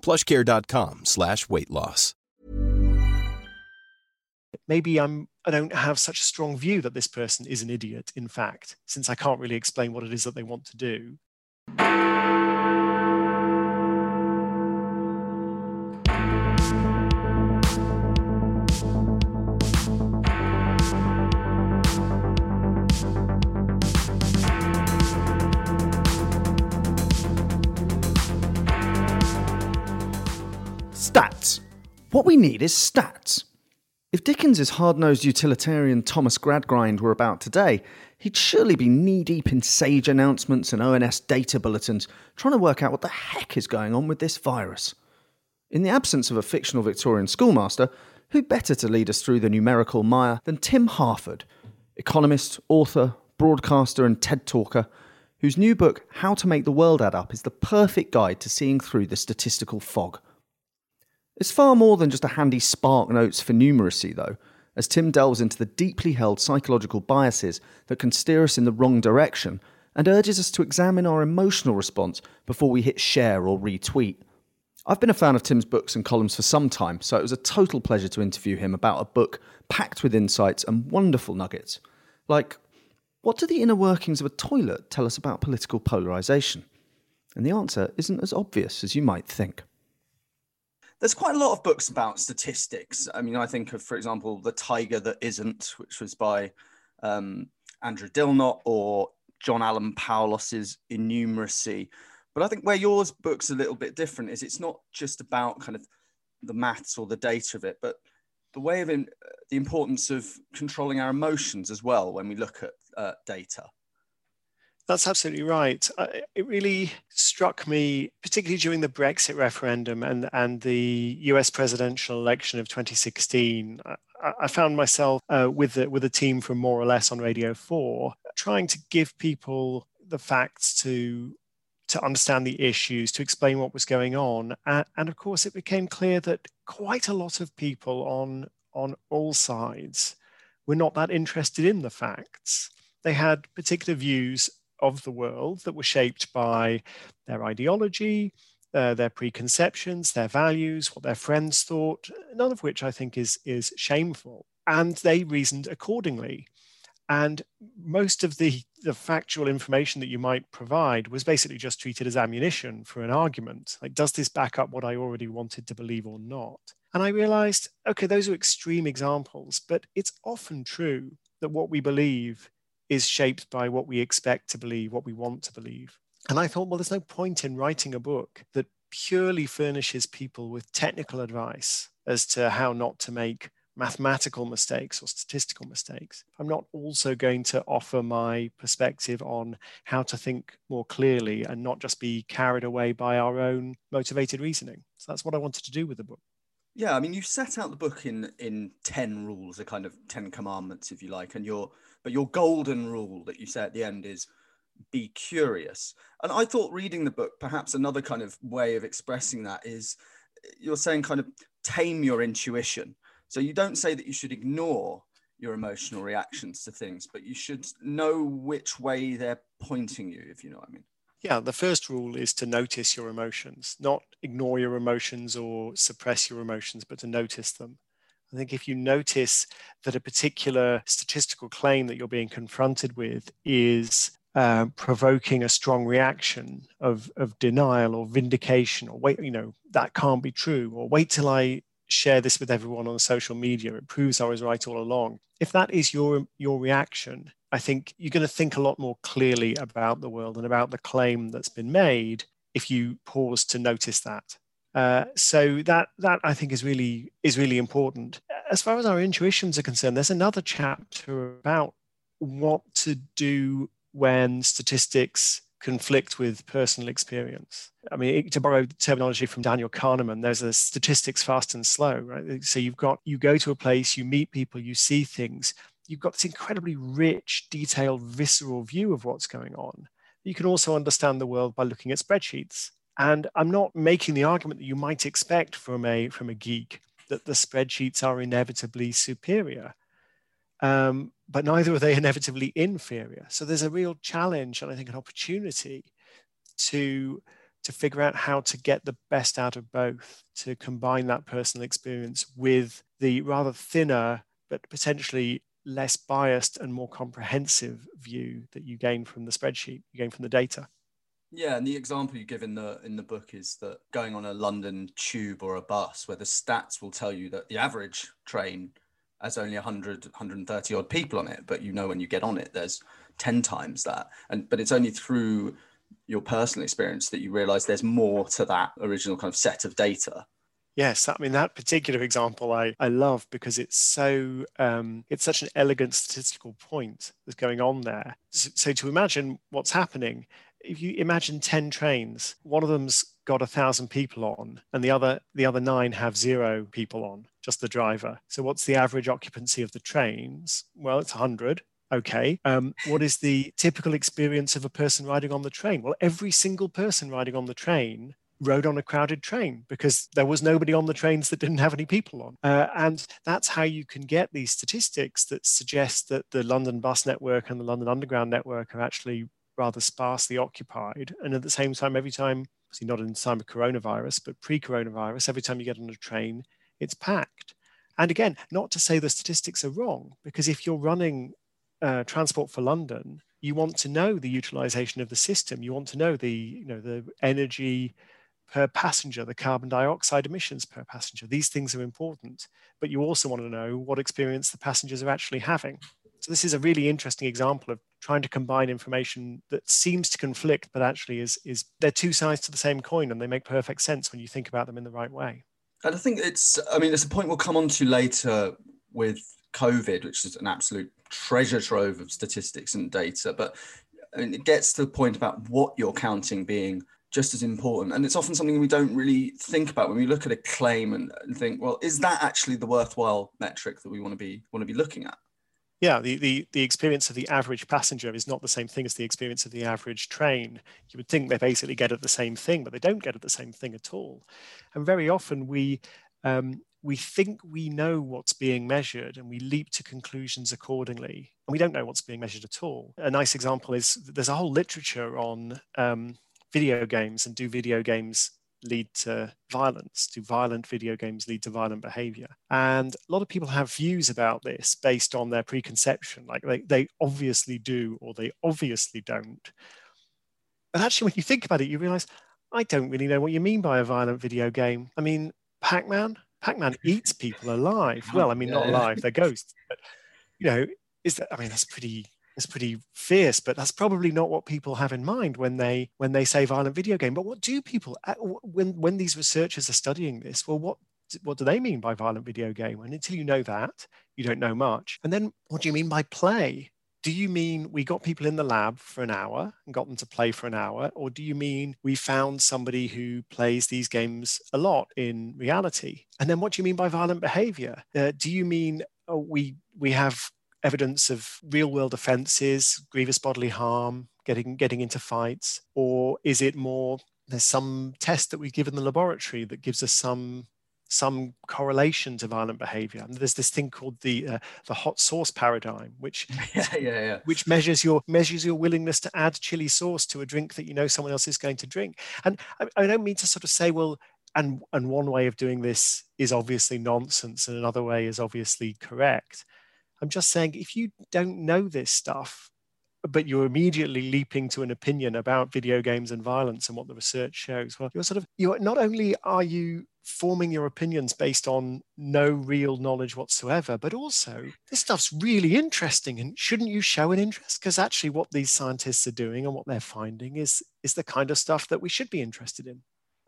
plushcare.com slash weight loss. Maybe I'm I don't have such a strong view that this person is an idiot, in fact, since I can't really explain what it is that they want to do. Stats. What we need is stats. If Dickens's hard-nosed utilitarian Thomas Gradgrind were about today, he'd surely be knee-deep in SAGE announcements and ONS data bulletins, trying to work out what the heck is going on with this virus. In the absence of a fictional Victorian schoolmaster, who better to lead us through the numerical mire than Tim Harford, economist, author, broadcaster, and TED talker, whose new book, How to Make the World Add Up, is the perfect guide to seeing through the statistical fog. It's far more than just a handy spark notes for numeracy, though, as Tim delves into the deeply held psychological biases that can steer us in the wrong direction and urges us to examine our emotional response before we hit share or retweet. I've been a fan of Tim's books and columns for some time, so it was a total pleasure to interview him about a book packed with insights and wonderful nuggets. Like, what do the inner workings of a toilet tell us about political polarisation? And the answer isn't as obvious as you might think there's quite a lot of books about statistics. I mean, I think of, for example, The Tiger That Isn't, which was by um, Andrew Dilnot, or John Allen Paulos's Innumeracy. But I think where yours book's a little bit different is it's not just about kind of the maths or the data of it, but the way of in, the importance of controlling our emotions as well when we look at uh, data. That's absolutely right. Uh, it really struck me, particularly during the Brexit referendum and, and the US presidential election of 2016. I, I found myself uh, with, the, with a team from More or Less on Radio 4 trying to give people the facts to to understand the issues, to explain what was going on. And of course, it became clear that quite a lot of people on, on all sides were not that interested in the facts. They had particular views of the world that were shaped by their ideology, uh, their preconceptions, their values, what their friends thought, none of which I think is, is shameful. And they reasoned accordingly. And most of the, the factual information that you might provide was basically just treated as ammunition for an argument. Like, does this back up what I already wanted to believe or not? And I realized, okay, those are extreme examples, but it's often true that what we believe is shaped by what we expect to believe, what we want to believe. And I thought, well, there's no point in writing a book that purely furnishes people with technical advice as to how not to make mathematical mistakes or statistical mistakes. I'm not also going to offer my perspective on how to think more clearly and not just be carried away by our own motivated reasoning. So that's what I wanted to do with the book. Yeah, I mean, you set out the book in in ten rules, a kind of ten commandments, if you like, and your but your golden rule that you say at the end is be curious. And I thought reading the book, perhaps another kind of way of expressing that is you're saying kind of tame your intuition. So you don't say that you should ignore your emotional reactions to things, but you should know which way they're pointing you, if you know what I mean. Yeah, the first rule is to notice your emotions, not ignore your emotions or suppress your emotions, but to notice them. I think if you notice that a particular statistical claim that you're being confronted with is uh, provoking a strong reaction of, of denial or vindication, or wait, you know, that can't be true, or wait till I share this with everyone on social media. It proves I was right all along. If that is your your reaction, I think you're going to think a lot more clearly about the world and about the claim that's been made if you pause to notice that. Uh, so that that I think is really is really important. As far as our intuitions are concerned, there's another chapter about what to do when statistics conflict with personal experience. I mean, to borrow terminology from Daniel Kahneman, there's a statistics fast and slow, right? So you've got, you go to a place, you meet people, you see things, you've got this incredibly rich, detailed, visceral view of what's going on. You can also understand the world by looking at spreadsheets. And I'm not making the argument that you might expect from a, from a geek that the spreadsheets are inevitably superior. Um, but neither are they inevitably inferior. So there's a real challenge and I think an opportunity to to figure out how to get the best out of both, to combine that personal experience with the rather thinner but potentially less biased and more comprehensive view that you gain from the spreadsheet, you gain from the data. Yeah, and the example you give in the in the book is that going on a London tube or a bus where the stats will tell you that the average train has only 100 130 odd people on it but you know when you get on it there's 10 times that and but it's only through your personal experience that you realize there's more to that original kind of set of data Yes, I mean that particular example I, I love because it's so um, it's such an elegant statistical point that's going on there. So, so, to imagine what's happening, if you imagine ten trains, one of them's got a thousand people on, and the other the other nine have zero people on just the driver. So what's the average occupancy of the trains? Well, it's 100. Okay. Um, what is the typical experience of a person riding on the train? Well, every single person riding on the train rode on a crowded train because there was nobody on the trains that didn't have any people on. Uh, and that's how you can get these statistics that suggest that the London bus network and the London Underground network are actually rather sparsely occupied. And at the same time, every time, obviously not in the time of coronavirus, but pre coronavirus, every time you get on a train, it's packed. And again, not to say the statistics are wrong, because if you're running uh, Transport for London, you want to know the utilization of the system. You want to know the, you know, the energy per passenger, the carbon dioxide emissions per passenger. These things are important, but you also want to know what experience the passengers are actually having. So this is a really interesting example of trying to combine information that seems to conflict, but actually is, is they're two sides to the same coin and they make perfect sense when you think about them in the right way. And I think it's, I mean, it's a point we'll come on to later with COVID, which is an absolute treasure trove of statistics and data. But it gets to the point about what you're counting being just as important. And it's often something we don't really think about when we look at a claim and, and think, well, is that actually the worthwhile metric that we want to be want to be looking at? yeah, the, the, the experience of the average passenger is not the same thing as the experience of the average train. You would think they basically get at the same thing, but they don't get at the same thing at all. And very often we um, we think we know what's being measured and we leap to conclusions accordingly. And we don't know what's being measured at all. A nice example is there's a whole literature on um, video games and do video games lead to violence? Do violent video games lead to violent behavior? And a lot of people have views about this based on their preconception, like they, they obviously do or they obviously don't. But actually, when you think about it, you realize I don't really know what you mean by a violent video game. I mean, Pac Man, Pac Man eats people alive. Well, I mean, not alive, they're ghosts. But, you know, is that, I mean, that's pretty is pretty fierce, but that's probably not what people have in mind when they when they say violent video game. But what do people uh, when when these researchers are studying this? Well, what what do they mean by violent video game? And until you know that, you don't know much. And then what do you mean by play? Do you mean we got people in the lab for an hour and got them to play for an hour? Or do you mean we found somebody who plays these games a lot in reality? And then what do you mean by violent behavior? Uh, do you mean oh, we we have evidence of real world offences, grievous bodily harm, getting getting into fights, or is it more there's some test that we give in the laboratory that gives us some some correlation to violent behavior. And there's this thing called the uh, the hot sauce paradigm, which yeah, yeah, yeah. which measures your measures your willingness to add chili sauce to a drink that you know someone else is going to drink. And I, I don't mean to sort of say, well, and and one way of doing this is obviously nonsense, and another way is obviously correct. I'm just saying, if you don't know this stuff, but you're immediately leaping to an opinion about video games and violence and what the research shows. Well, you're sort of you're not only are you forming your opinions based on no real knowledge whatsoever, but also this stuff's really interesting and shouldn't you show an interest? Because actually what these scientists are doing and what they're finding is is the kind of stuff that we should be interested in.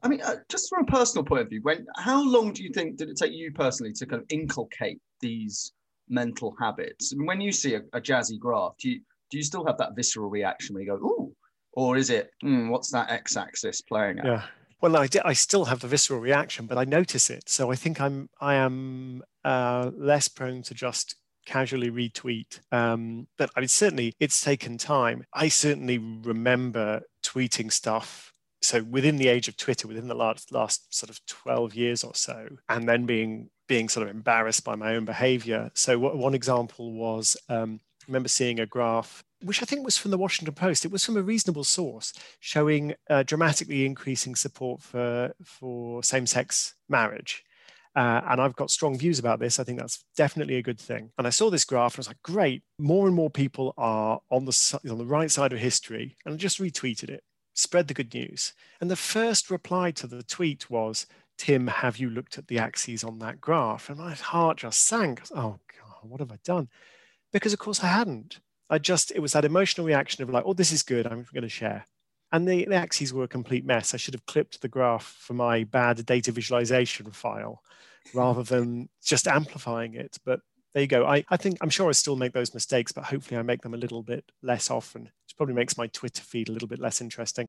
I mean, uh, just from a personal point of view, when how long do you think did it take you personally to kind of inculcate these mental habits? Mean, when you see a, a jazzy graph, do you do you still have that visceral reaction where you go, "Ooh," or is it, mm, "What's that x-axis playing at?" Yeah. Well, I, I still have the visceral reaction, but I notice it. So I think I'm I am uh, less prone to just casually retweet. Um, but I mean, certainly it's taken time. I certainly remember tweeting stuff so within the age of Twitter, within the last last sort of 12 years or so, and then being being sort of embarrassed by my own behavior. So what, one example was um, I remember seeing a graph, which I think was from the Washington Post. It was from a reasonable source, showing uh, dramatically increasing support for for same-sex marriage. Uh, and I've got strong views about this. I think that's definitely a good thing. And I saw this graph and I was like, great, more and more people are on the on the right side of history. And I just retweeted it spread the good news. And the first reply to the tweet was, Tim, have you looked at the axes on that graph? And my heart just sank. oh, God, what have I done? Because, of course, I hadn't. I just, it was that emotional reaction of like, oh, this is good, I'm going to share. And the, the axes were a complete mess. I should have clipped the graph for my bad data visualization file rather than just amplifying it. But there you go. I, I think I'm sure I still make those mistakes, but hopefully I make them a little bit less often, which probably makes my Twitter feed a little bit less interesting.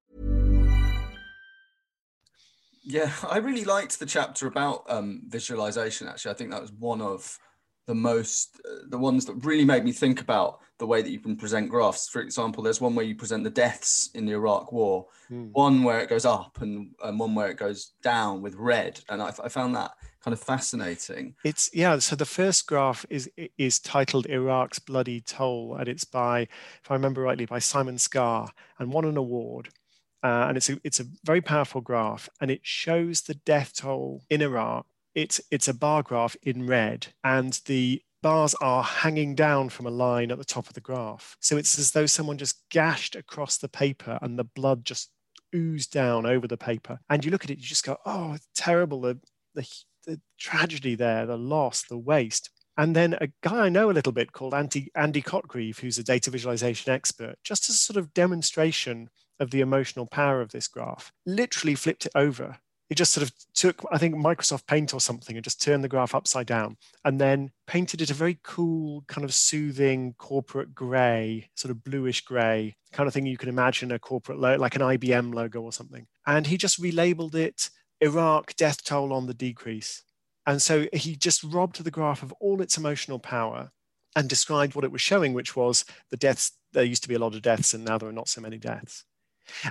Yeah, I really liked the chapter about um, visualization. Actually, I think that was one of the most, uh, the ones that really made me think about the way that you can present graphs. For example, there's one where you present the deaths in the Iraq War, mm. one where it goes up, and, and one where it goes down with red. And I, I found that kind of fascinating. It's yeah. So the first graph is is titled Iraq's Bloody Toll, and it's by, if I remember rightly, by Simon Scarr, and won an award. Uh, and it's a, it's a very powerful graph, and it shows the death toll in Iraq. It's, it's a bar graph in red, and the bars are hanging down from a line at the top of the graph. So it's as though someone just gashed across the paper and the blood just oozed down over the paper. And you look at it, you just go, oh, terrible, the, the, the tragedy there, the loss, the waste. And then a guy I know a little bit called Andy, Andy Cotgreave, who's a data visualization expert, just as a sort of demonstration of the emotional power of this graph, literally flipped it over. It just sort of took, I think, Microsoft Paint or something and just turned the graph upside down and then painted it a very cool, kind of soothing corporate gray, sort of bluish gray, kind of thing you can imagine a corporate logo, like an IBM logo or something. And he just relabeled it Iraq death toll on the decrease. And so he just robbed the graph of all its emotional power and described what it was showing, which was the deaths. There used to be a lot of deaths, and now there are not so many deaths.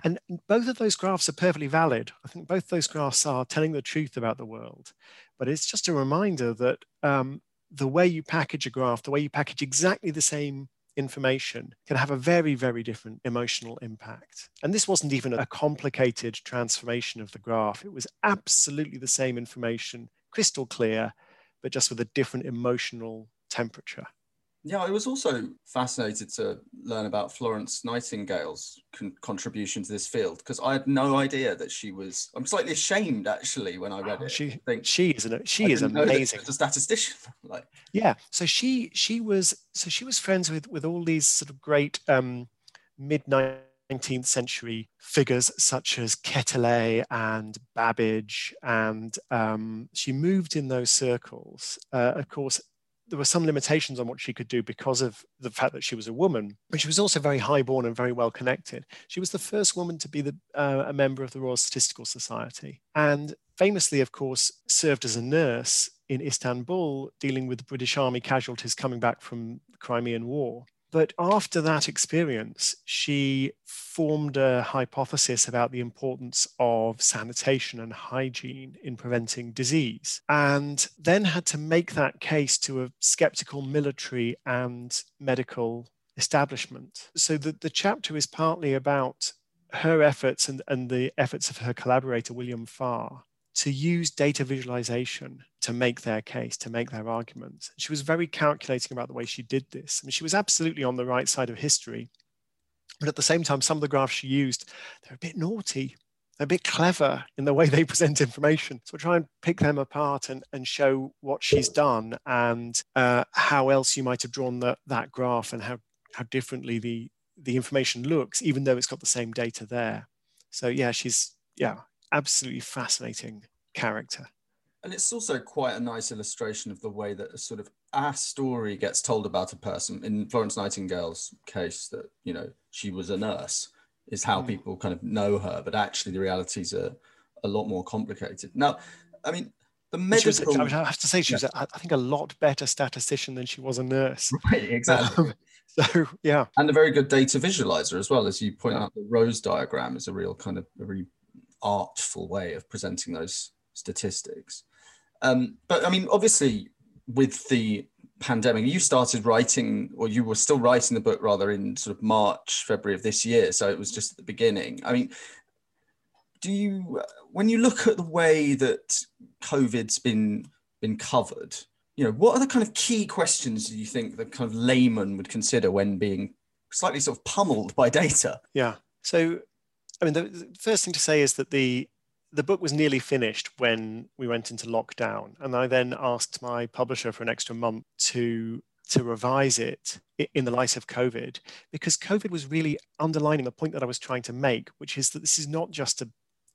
And both of those graphs are perfectly valid. I think both those graphs are telling the truth about the world. But it's just a reminder that um, the way you package a graph, the way you package exactly the same information can have a very, very different emotional impact. And this wasn't even a complicated transformation of the graph. It was absolutely the same information, crystal clear, but just with a different emotional temperature. Yeah, I was also fascinated to learn about Florence Nightingale's con- contribution to this field because I had no idea that she was. I'm slightly ashamed actually when I read oh, it. She, think, she is an, she is amazing. a statistician, like yeah. So she she was so she was friends with with all these sort of great um, mid 19th century figures such as Quetelet and Babbage, and um, she moved in those circles. Uh, of course, there were some limitations on what she could do because of the fact that she was a woman, but she was also very highborn and very well connected. She was the first woman to be the, uh, a member of the Royal Statistical Society, and famously, of course, served as a nurse in Istanbul, dealing with British Army casualties coming back from the Crimean War. But after that experience, she formed a hypothesis about the importance of sanitation and hygiene in preventing disease, and then had to make that case to a skeptical military and medical establishment. So the, the chapter is partly about her efforts and, and the efforts of her collaborator, William Farr, to use data visualization to make their case, to make their arguments. She was very calculating about the way she did this. I mean, she was absolutely on the right side of history. But at the same time, some of the graphs she used, they're a bit naughty. They're a bit clever in the way they present information. So we'll try and pick them apart and, and show what she's done and uh, how else you might have drawn the, that graph and how, how differently the, the information looks, even though it's got the same data there. So yeah, she's yeah, absolutely fascinating character. And it's also quite a nice illustration of the way that a sort of a story gets told about a person. In Florence Nightingale's case, that you know she was a nurse is how mm. people kind of know her, but actually the realities are a lot more complicated. Now, I mean, the medical. Was, I have to say, she was, I think, a lot better statistician than she was a nurse. Right, exactly. Um, so, yeah. And a very good data visualizer as well, as you point yeah. out. The Rose diagram is a real kind of a really artful way of presenting those statistics. Um, but I mean, obviously, with the pandemic, you started writing, or you were still writing the book rather in sort of March, February of this year. So it was just at the beginning. I mean, do you, when you look at the way that COVID's been been covered, you know, what are the kind of key questions do you think the kind of layman would consider when being slightly sort of pummeled by data? Yeah. So I mean, the first thing to say is that the the book was nearly finished when we went into lockdown, and I then asked my publisher for an extra month to to revise it in the light of COVID, because COVID was really underlining the point that I was trying to make, which is that this is not just a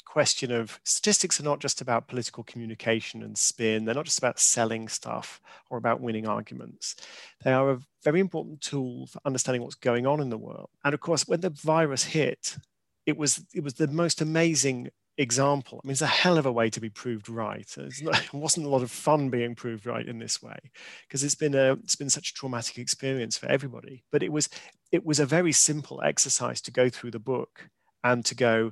question of statistics are not just about political communication and spin. They're not just about selling stuff or about winning arguments. They are a very important tool for understanding what's going on in the world. And of course, when the virus hit, it was it was the most amazing example. I mean, it's a hell of a way to be proved right. Not, it wasn't a lot of fun being proved right in this way because it's been a it's been such a traumatic experience for everybody. But it was it was a very simple exercise to go through the book and to go.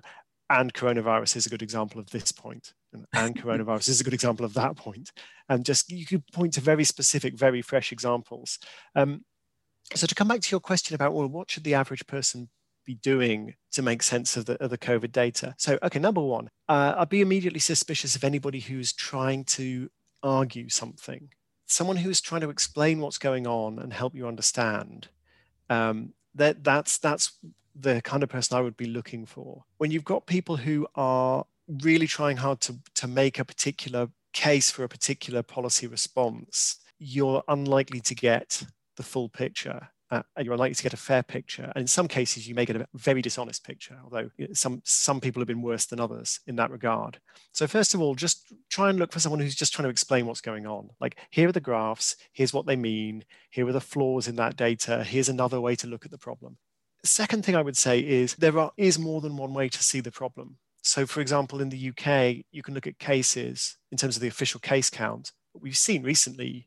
And coronavirus is a good example of this point, and, and coronavirus is a good example of that point, and just you could point to very specific, very fresh examples. Um, so to come back to your question about well, what should the average person be doing to make sense of the, of the COVID data? So, okay, number one, uh, I'd be immediately suspicious of anybody who's trying to argue something. Someone who's trying to explain what's going on and help you understand. Um, that that's that's the kind of person I would be looking for. When you've got people who are really trying hard to to make a particular case for a particular policy response, you're unlikely to get the full picture uh, and you're unlikely to get a fair picture. And in some cases, you may get a very dishonest picture, although some, some people have been worse than others in that regard. So first of all, just try and look for someone who's just trying to explain what's going on. Like, here are the graphs, here's what they mean, here are the flaws in that data, here's another way to look at the problem. Second thing I would say is there are, is more than one way to see the problem. So for example, in the UK, you can look at cases in terms of the official case count. We've seen recently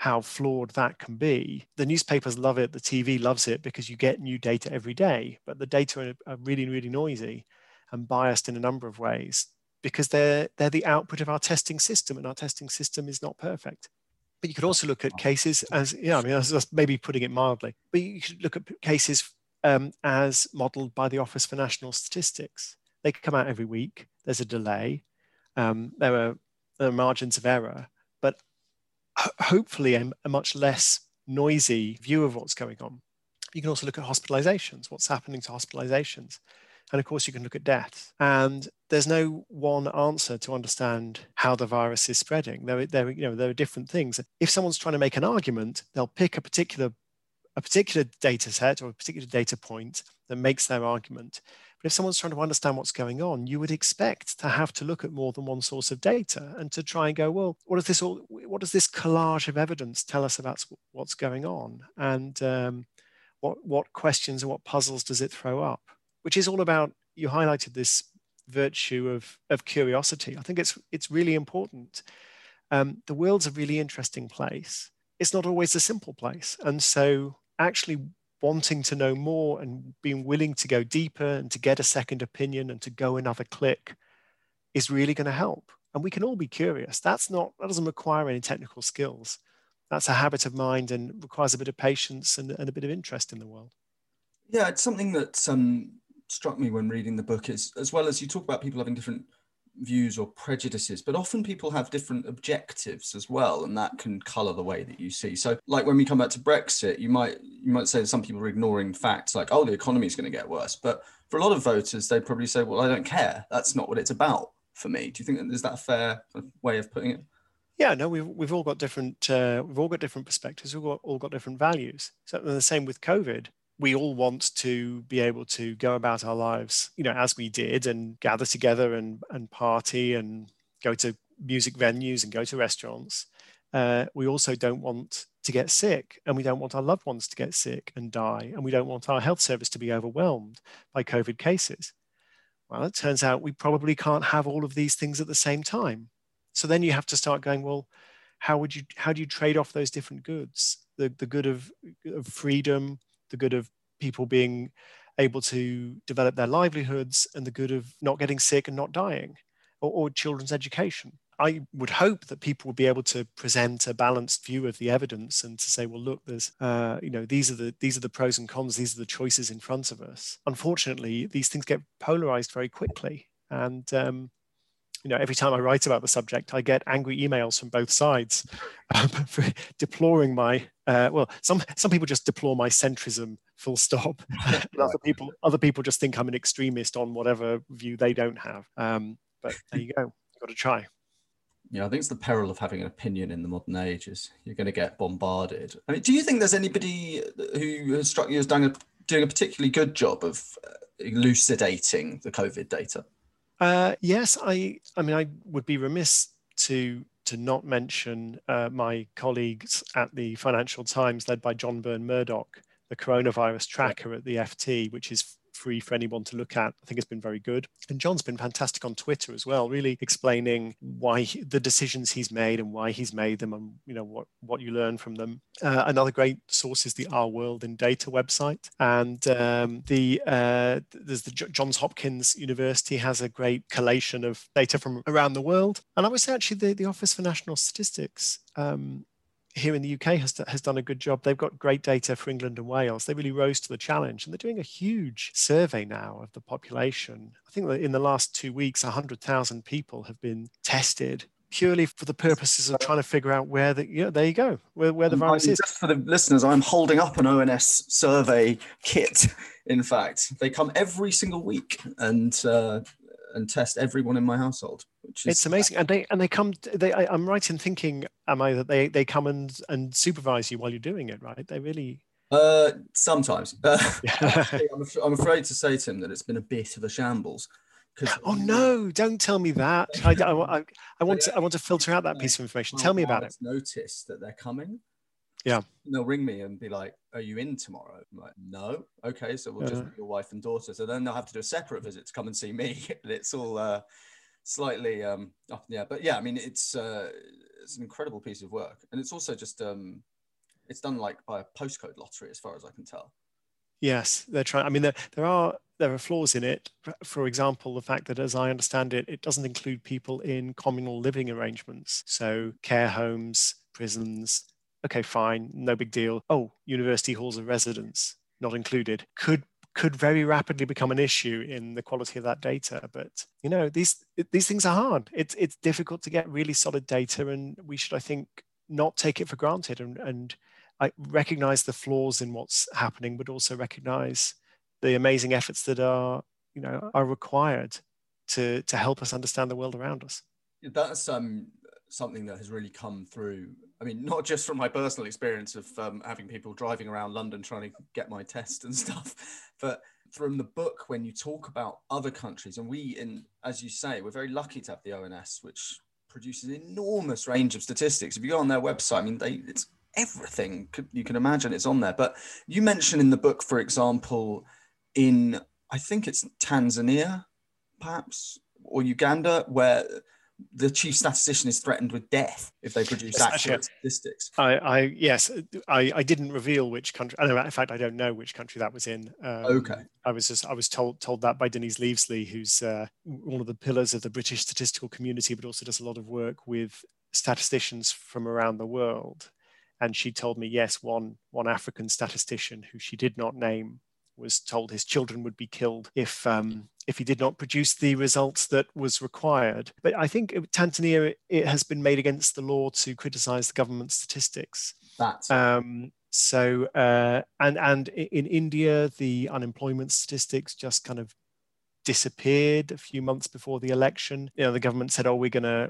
how flawed that can be. The newspapers love it, the TV loves it because you get new data every day, but the data are, really, really noisy and biased in a number of ways because they're, they're the output of our testing system and our testing system is not perfect. But you could also look at cases as, yeah, I mean, that's, maybe putting it mildly, but you could look at cases um, as modeled by the Office for National Statistics. They come out every week. There's a delay. Um, there, are, there are margins of error, ho- hopefully a, a much less noisy view of what's going on. You can also look at hospitalizations, what's happening to hospitalizations. And of course, you can look at deaths. And there's no one answer to understand how the virus is spreading. There, there, you know, there are different things. If someone's trying to make an argument, they'll pick a particular, a particular data set or a particular data point that makes their argument. But if someone's trying to understand what's going on, you would expect to have to look at more than one source of data and to try and go, well, what does this all, what does this collage of evidence tell us about what's going on? And um, what, what questions and what puzzles does it throw up? Which is all about, you highlighted this virtue of, of curiosity. I think it's, it's really important. Um, the world's a really interesting place. It's not always a simple place. And so actually wanting to know more and being willing to go deeper and to get a second opinion and to go another click is really going to help. And we can all be curious. That's not, that doesn't require any technical skills that's a habit of mind and requires a bit of patience and, and a bit of interest in the world. Yeah, it's something that um, struck me when reading the book is as well as you talk about people having different views or prejudices, but often people have different objectives as well, and that can colour the way that you see. So, like when we come back to Brexit, you might you might say some people are ignoring facts like, oh, the economy is going to get worse, but for a lot of voters, they probably say, well, I don't care. That's not what it's about for me. Do you think that is that a fair way of putting it? yeah no we've, we've all got different uh, we've all got different perspectives we've all got different values so the same with covid we all want to be able to go about our lives you know as we did and gather together and and party and go to music venues and go to restaurants. Uh, we also don't want to get sick and we don't want our loved ones to get sick and die and we don't want our health service to be overwhelmed by covid cases. Well it turns out we probably can't have all of these things at the same time. So then you have to start going, well, how would you how do you trade off those different goods? The the good of, of freedom, the good of people being able to develop their livelihoods, and the good of not getting sick and not dying, or, or children's education. I would hope that people would be able to present a balanced view of the evidence and to say, well, look, there's, uh, you know, these are the these are the pros and cons, these are the choices in front of us. Unfortunately, these things get polarized very quickly, and um, you know, every time I write about the subject, I get angry emails from both sides um, for deploring my. Uh, well, some some people just deplore my centrism, full stop. other people, other people just think I'm an extremist on whatever view they don't have. Um, but there you go. You've got to try. Yeah, I think it's the peril of having an opinion in the modern age is you're going to get bombarded. I mean, do you think there's anybody who has struck you as doing a, doing a particularly good job of uh, elucidating the COVID data? Uh, yes, I. I mean, I would be remiss to to not mention uh, my colleagues at the Financial Times, led by John Burn-Murdoch, the coronavirus tracker at the FT, which is free for anyone to look at. I think it's been very good. And John's been fantastic on Twitter as well, really explaining why he, the decisions he's made and why he's made them and you know what what you learn from them. Uh, another great source is the Our World in Data website, and um, the uh, there's the Johns Hopkins University has a great collation of data from around the world. And I would say actually the, the Office for National Statistics um, here in the UK has, has done a good job. They've got great data for England and Wales. They really rose to the challenge and they're doing a huge survey now of the population. I think that in the last two weeks, 100,000 people have been tested purely for the purposes of trying to figure out where the, yeah, there you go, where, where the virus is. Just for the listeners, I'm holding up an ONS survey kit. In fact, they come every single week and uh, and test everyone in my household. Which is it's amazing, and they and they come. They, I, am right in thinking, am I that they they come and and supervise you while you're doing it, right? They really. Uh, sometimes. Uh, I'm, I'm afraid to say, Tim, that it's been a bit of a shambles. Oh no! Don't tell me that. I, I, I, want to. I want to filter out that piece of information. Tell me about it. Notice that they're coming. Yeah. And they'll ring me and be like, Are you in tomorrow? I'm like, No. Okay. So we'll just meet your wife and daughter. So then they'll have to do a separate visit to come and see me. and it's all uh, slightly um, up in the air. But yeah, I mean, it's, uh, it's an incredible piece of work. And it's also just, um, it's done like by a postcode lottery, as far as I can tell. Yes, they're trying. I mean, there, there are there are flaws in it. For example, the fact that, as I understand it, it doesn't include people in communal living arrangements, so care homes, prisons. Okay, fine, no big deal. Oh, university halls of residence not included could could very rapidly become an issue in the quality of that data. But you know, these these things are hard. It's it's difficult to get really solid data, and we should, I think, not take it for granted and and I recognize the flaws in what's happening, but also recognize the amazing efforts that are you know are required to to help us understand the world around us. That's um something that has really come through. I mean, not just from my personal experience of um, having people driving around London trying to get my test and stuff, but from the book when you talk about other countries, and we, in as you say, we're very lucky to have the ONS, which produces an enormous range of statistics. If you go on their website, I mean, they it's everything you can imagine it's on there. But you mention in the book, for example, in I think it's Tanzania, perhaps, or Uganda, where the chief statistician is threatened with death if they produce accurate statistics. I, I yes, I, I didn't reveal which country. I in fact, I don't know which country that was in. Um, okay. I was just I was told told that by Denise Lievesley, who's uh, one of the pillars of the British statistical community, but also does a lot of work with statisticians from around the world. And she told me, yes, one one African statistician who she did not name was told his children would be killed if um, if he did not produce the results that was required. But I think Tanzania it has been made against the law to criticise the government statistics. That's um, so uh, and and in India the unemployment statistics just kind of disappeared a few months before the election. You know, the government said, "Oh, we're gonna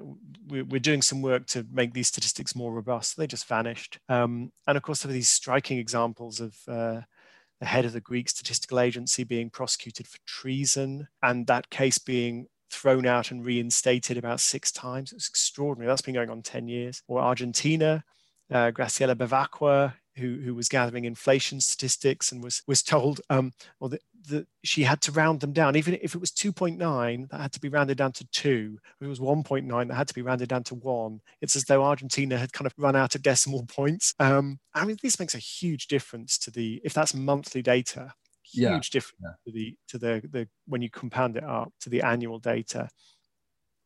we're doing some work to make these statistics more robust." They just vanished. Um, and of course, there are these striking examples of uh, the head of the Greek Statistical Agency being prosecuted for treason, and that case being thrown out and reinstated about six times. It's extraordinary. That's been going on 10 years. Or Argentina, uh, Graciela Bevacqua, who, who was gathering inflation statistics and was, was told, um, well, the, the, she had to round them down. Even if it was 2.9, that had to be rounded down to two. If it was 1.9, that had to be rounded down to one. It's as though Argentina had kind of run out of decimal points. Um, I mean, this makes a huge difference to the, if that's monthly data, huge yeah. difference yeah. to the, to the, the, when you compound it up to the annual data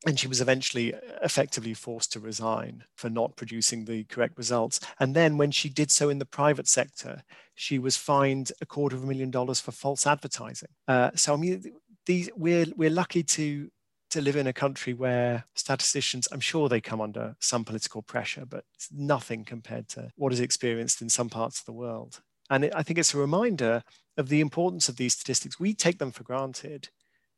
and she was eventually effectively forced to resign for not producing the correct results. And then, when she did so in the private sector, she was fined a quarter of a million dollars for false advertising. Uh, so, I mean, these we're we're lucky to to live in a country where statisticians, I'm sure they come under some political pressure, but it's nothing compared to what is experienced in some parts of the world. And it, I think it's a reminder of the importance of these statistics. We take them for granted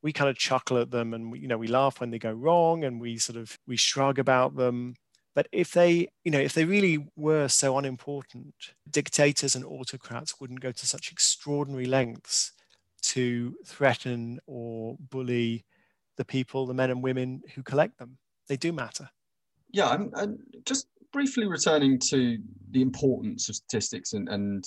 we kind of chuckle at them and we, you know we laugh when they go wrong and we sort of we shrug about them. But if they you know if they really were so unimportant dictators and autocrats wouldn't go to such extraordinary lengths to threaten or bully the people the men and women who collect them. They do matter. Yeah i'm, just briefly returning to the importance of statistics and, and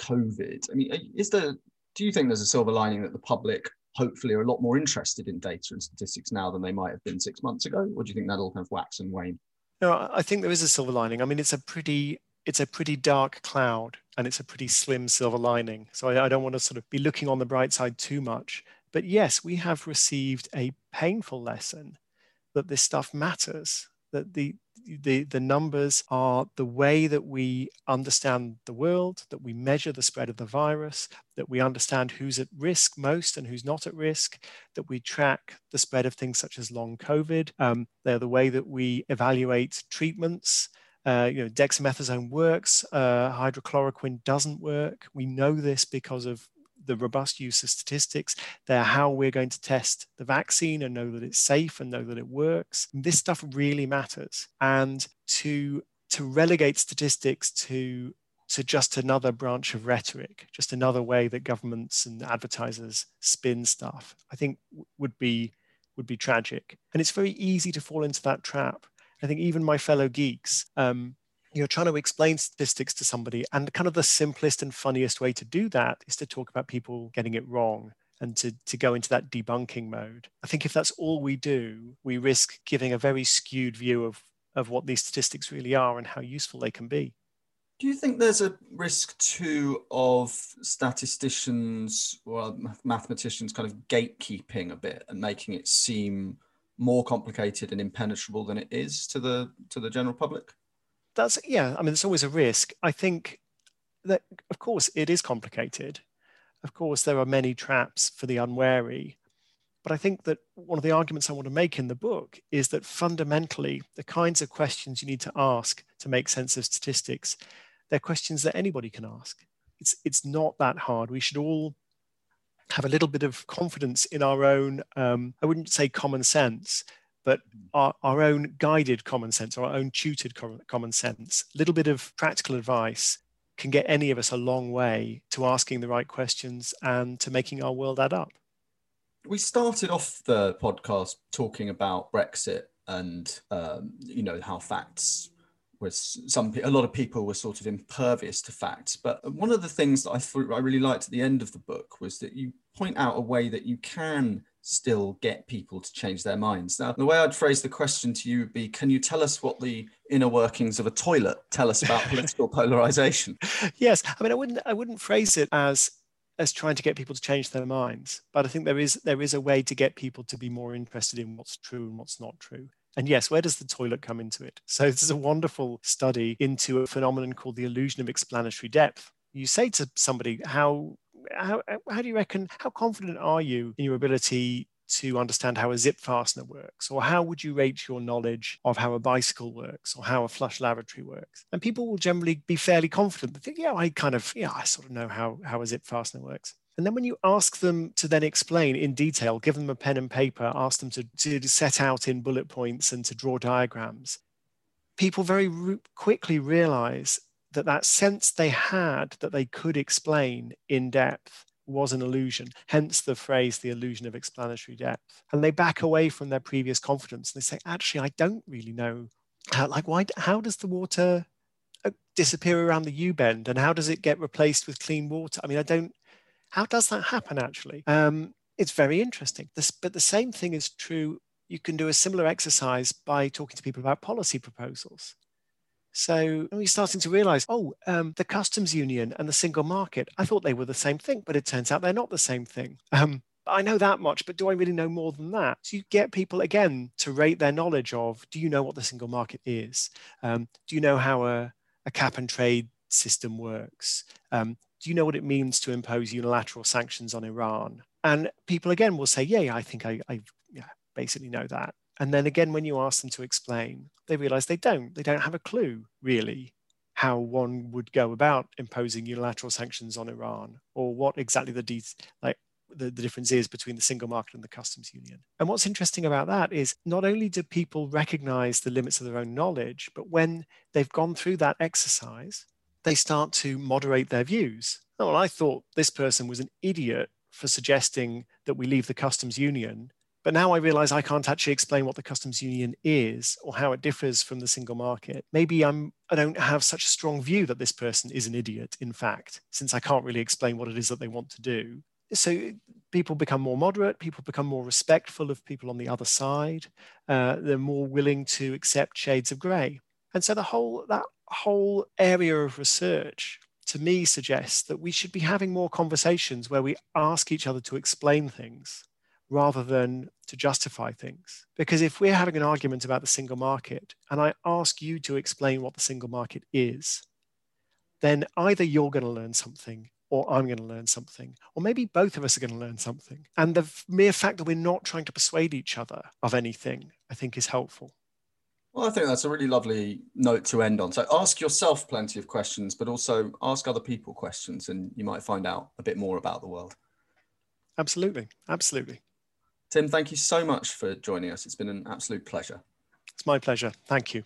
covid. I mean is there do you think there's a silver lining that the public hopefully are a lot more interested in data and statistics now than they might have been six months ago? Or do you think that'll kind of wax and wane? No, I think there is a silver lining. I mean, it's a pretty it's a pretty dark cloud and it's a pretty slim silver lining. So I, I don't want to sort of be looking on the bright side too much. But yes, we have received a painful lesson that this stuff matters, that the the, the numbers are the way that we understand the world, that we measure the spread of the virus, that we understand who's at risk most and who's not at risk, that we track the spread of things such as long COVID. Um, they're the way that we evaluate treatments. Uh, you know, dexamethasone works, uh, hydrochloroquine doesn't work. We know this because of the robust use of statistics. They're how we're going to test the vaccine and know that it's safe and know that it works. This stuff really matters. And to to relegate statistics to to just another branch of rhetoric, just another way that governments and advertisers spin stuff, I think would be would be tragic. And it's very easy to fall into that trap. I think even my fellow geeks, um, you're trying to explain statistics to somebody and kind of the simplest and funniest way to do that is to talk about people getting it wrong and to, to go into that debunking mode. I think if that's all we do we risk giving a very skewed view of of what these statistics really are and how useful they can be. Do you think there's a risk too of statisticians or mathematicians kind of gatekeeping a bit and making it seem more complicated and impenetrable than it is to the to the general public that's yeah. I mean, it's always a risk. I think that, of course, it is complicated. Of course, there are many traps for the unwary. But I think that one of the arguments I want to make in the book is that fundamentally, the kinds of questions you need to ask to make sense of statistics, they're questions that anybody can ask. It's, it's not that hard. We should all have a little bit of confidence in our own, um, I wouldn't say common sense, but our, our own guided common sense or our own tutored common sense, a little bit of practical advice can get any of us a long way to asking the right questions and to making our world add up we started off the podcast talking about Brexit and um, you know how facts was some a lot of people were sort of impervious to facts. But one of the things that I thought I really liked at the end of the book was that you point out a way that you can still get people to change their minds. Now, the way I'd phrase the question to you would be Can you tell us what the inner workings of a toilet tell us about political polarization? Yes. I mean, I wouldn't, I wouldn't phrase it as as trying to get people to change their minds. But I think there is there is a way to get people to be more interested in what's true and what's not true. And yes, where does the toilet come into it? So this is a wonderful study into a phenomenon called the illusion of explanatory depth. You say to somebody, how how, uh, how do you reckon, how confident are you in your ability to understand how a zip fastener works? Or how would you rate your knowledge of how a bicycle works or how a flush lavatory works? And people will generally be fairly confident. They think, yeah, I kind of, yeah, I sort of know how, how a zip fastener works. And then when you ask them to then explain in detail, give them a pen and paper, ask them to, to set out in bullet points and to draw diagrams, people very re- quickly realize that that sense they had that they could explain in depth was an illusion, hence the phrase, the illusion of explanatory depth. And they back away from their previous confidence and they say, actually, I don't really know how, like, why, how does the water uh, disappear around the U bend and how does it get replaced with clean water? I mean, I don't, how does that happen actually? Um, it's very interesting. This, but the same thing is true. You can do a similar exercise by talking to people about policy proposals. So we're starting to realize, oh, um, the customs union and the single market, I thought they were the same thing, but it turns out they're not the same thing. Um, I know that much, but do I really know more than that? So you get people again to rate their knowledge of do you know what the single market is? Um, do you know how a, a, cap and trade system works? Um, do you know what it means to impose unilateral sanctions on Iran? And people again will say, yeah, yeah I think I, I yeah, basically know that. And then again, when you ask them to explain, they realize they don't. They don't have a clue, really, how one would go about imposing unilateral sanctions on Iran or what exactly the, de- like, the, the difference is between the single market and the customs union. And what's interesting about that is not only do people recognize the limits of their own knowledge, but when they've gone through that exercise, they start to moderate their views. Oh, well, I thought this person was an idiot for suggesting that we leave the customs union but now I realize I can't actually explain what the customs union is or how it differs from the single market. Maybe I'm I don't have such a strong view that this person is an idiot, in fact, since I can't really explain what it is that they want to do. So people become more moderate, people become more respectful of people on the other side. Uh, they're more willing to accept shades of grey. And so the whole that whole area of research to me suggests that we should be having more conversations where we ask each other to explain things rather than to justify things. Because if we're having an argument about the single market and I ask you to explain what the single market is, then either you're going to learn something or I'm going to learn something, or maybe both of us are going to learn something. And the mere fact that we're not trying to persuade each other of anything, I think is helpful. Well, I think that's a really lovely note to end on. So ask yourself plenty of questions, but also ask other people questions, and you might find out a bit more about the world. Absolutely. Absolutely. Tim, thank you so much for joining us. It's been an absolute pleasure. It's my pleasure. Thank you.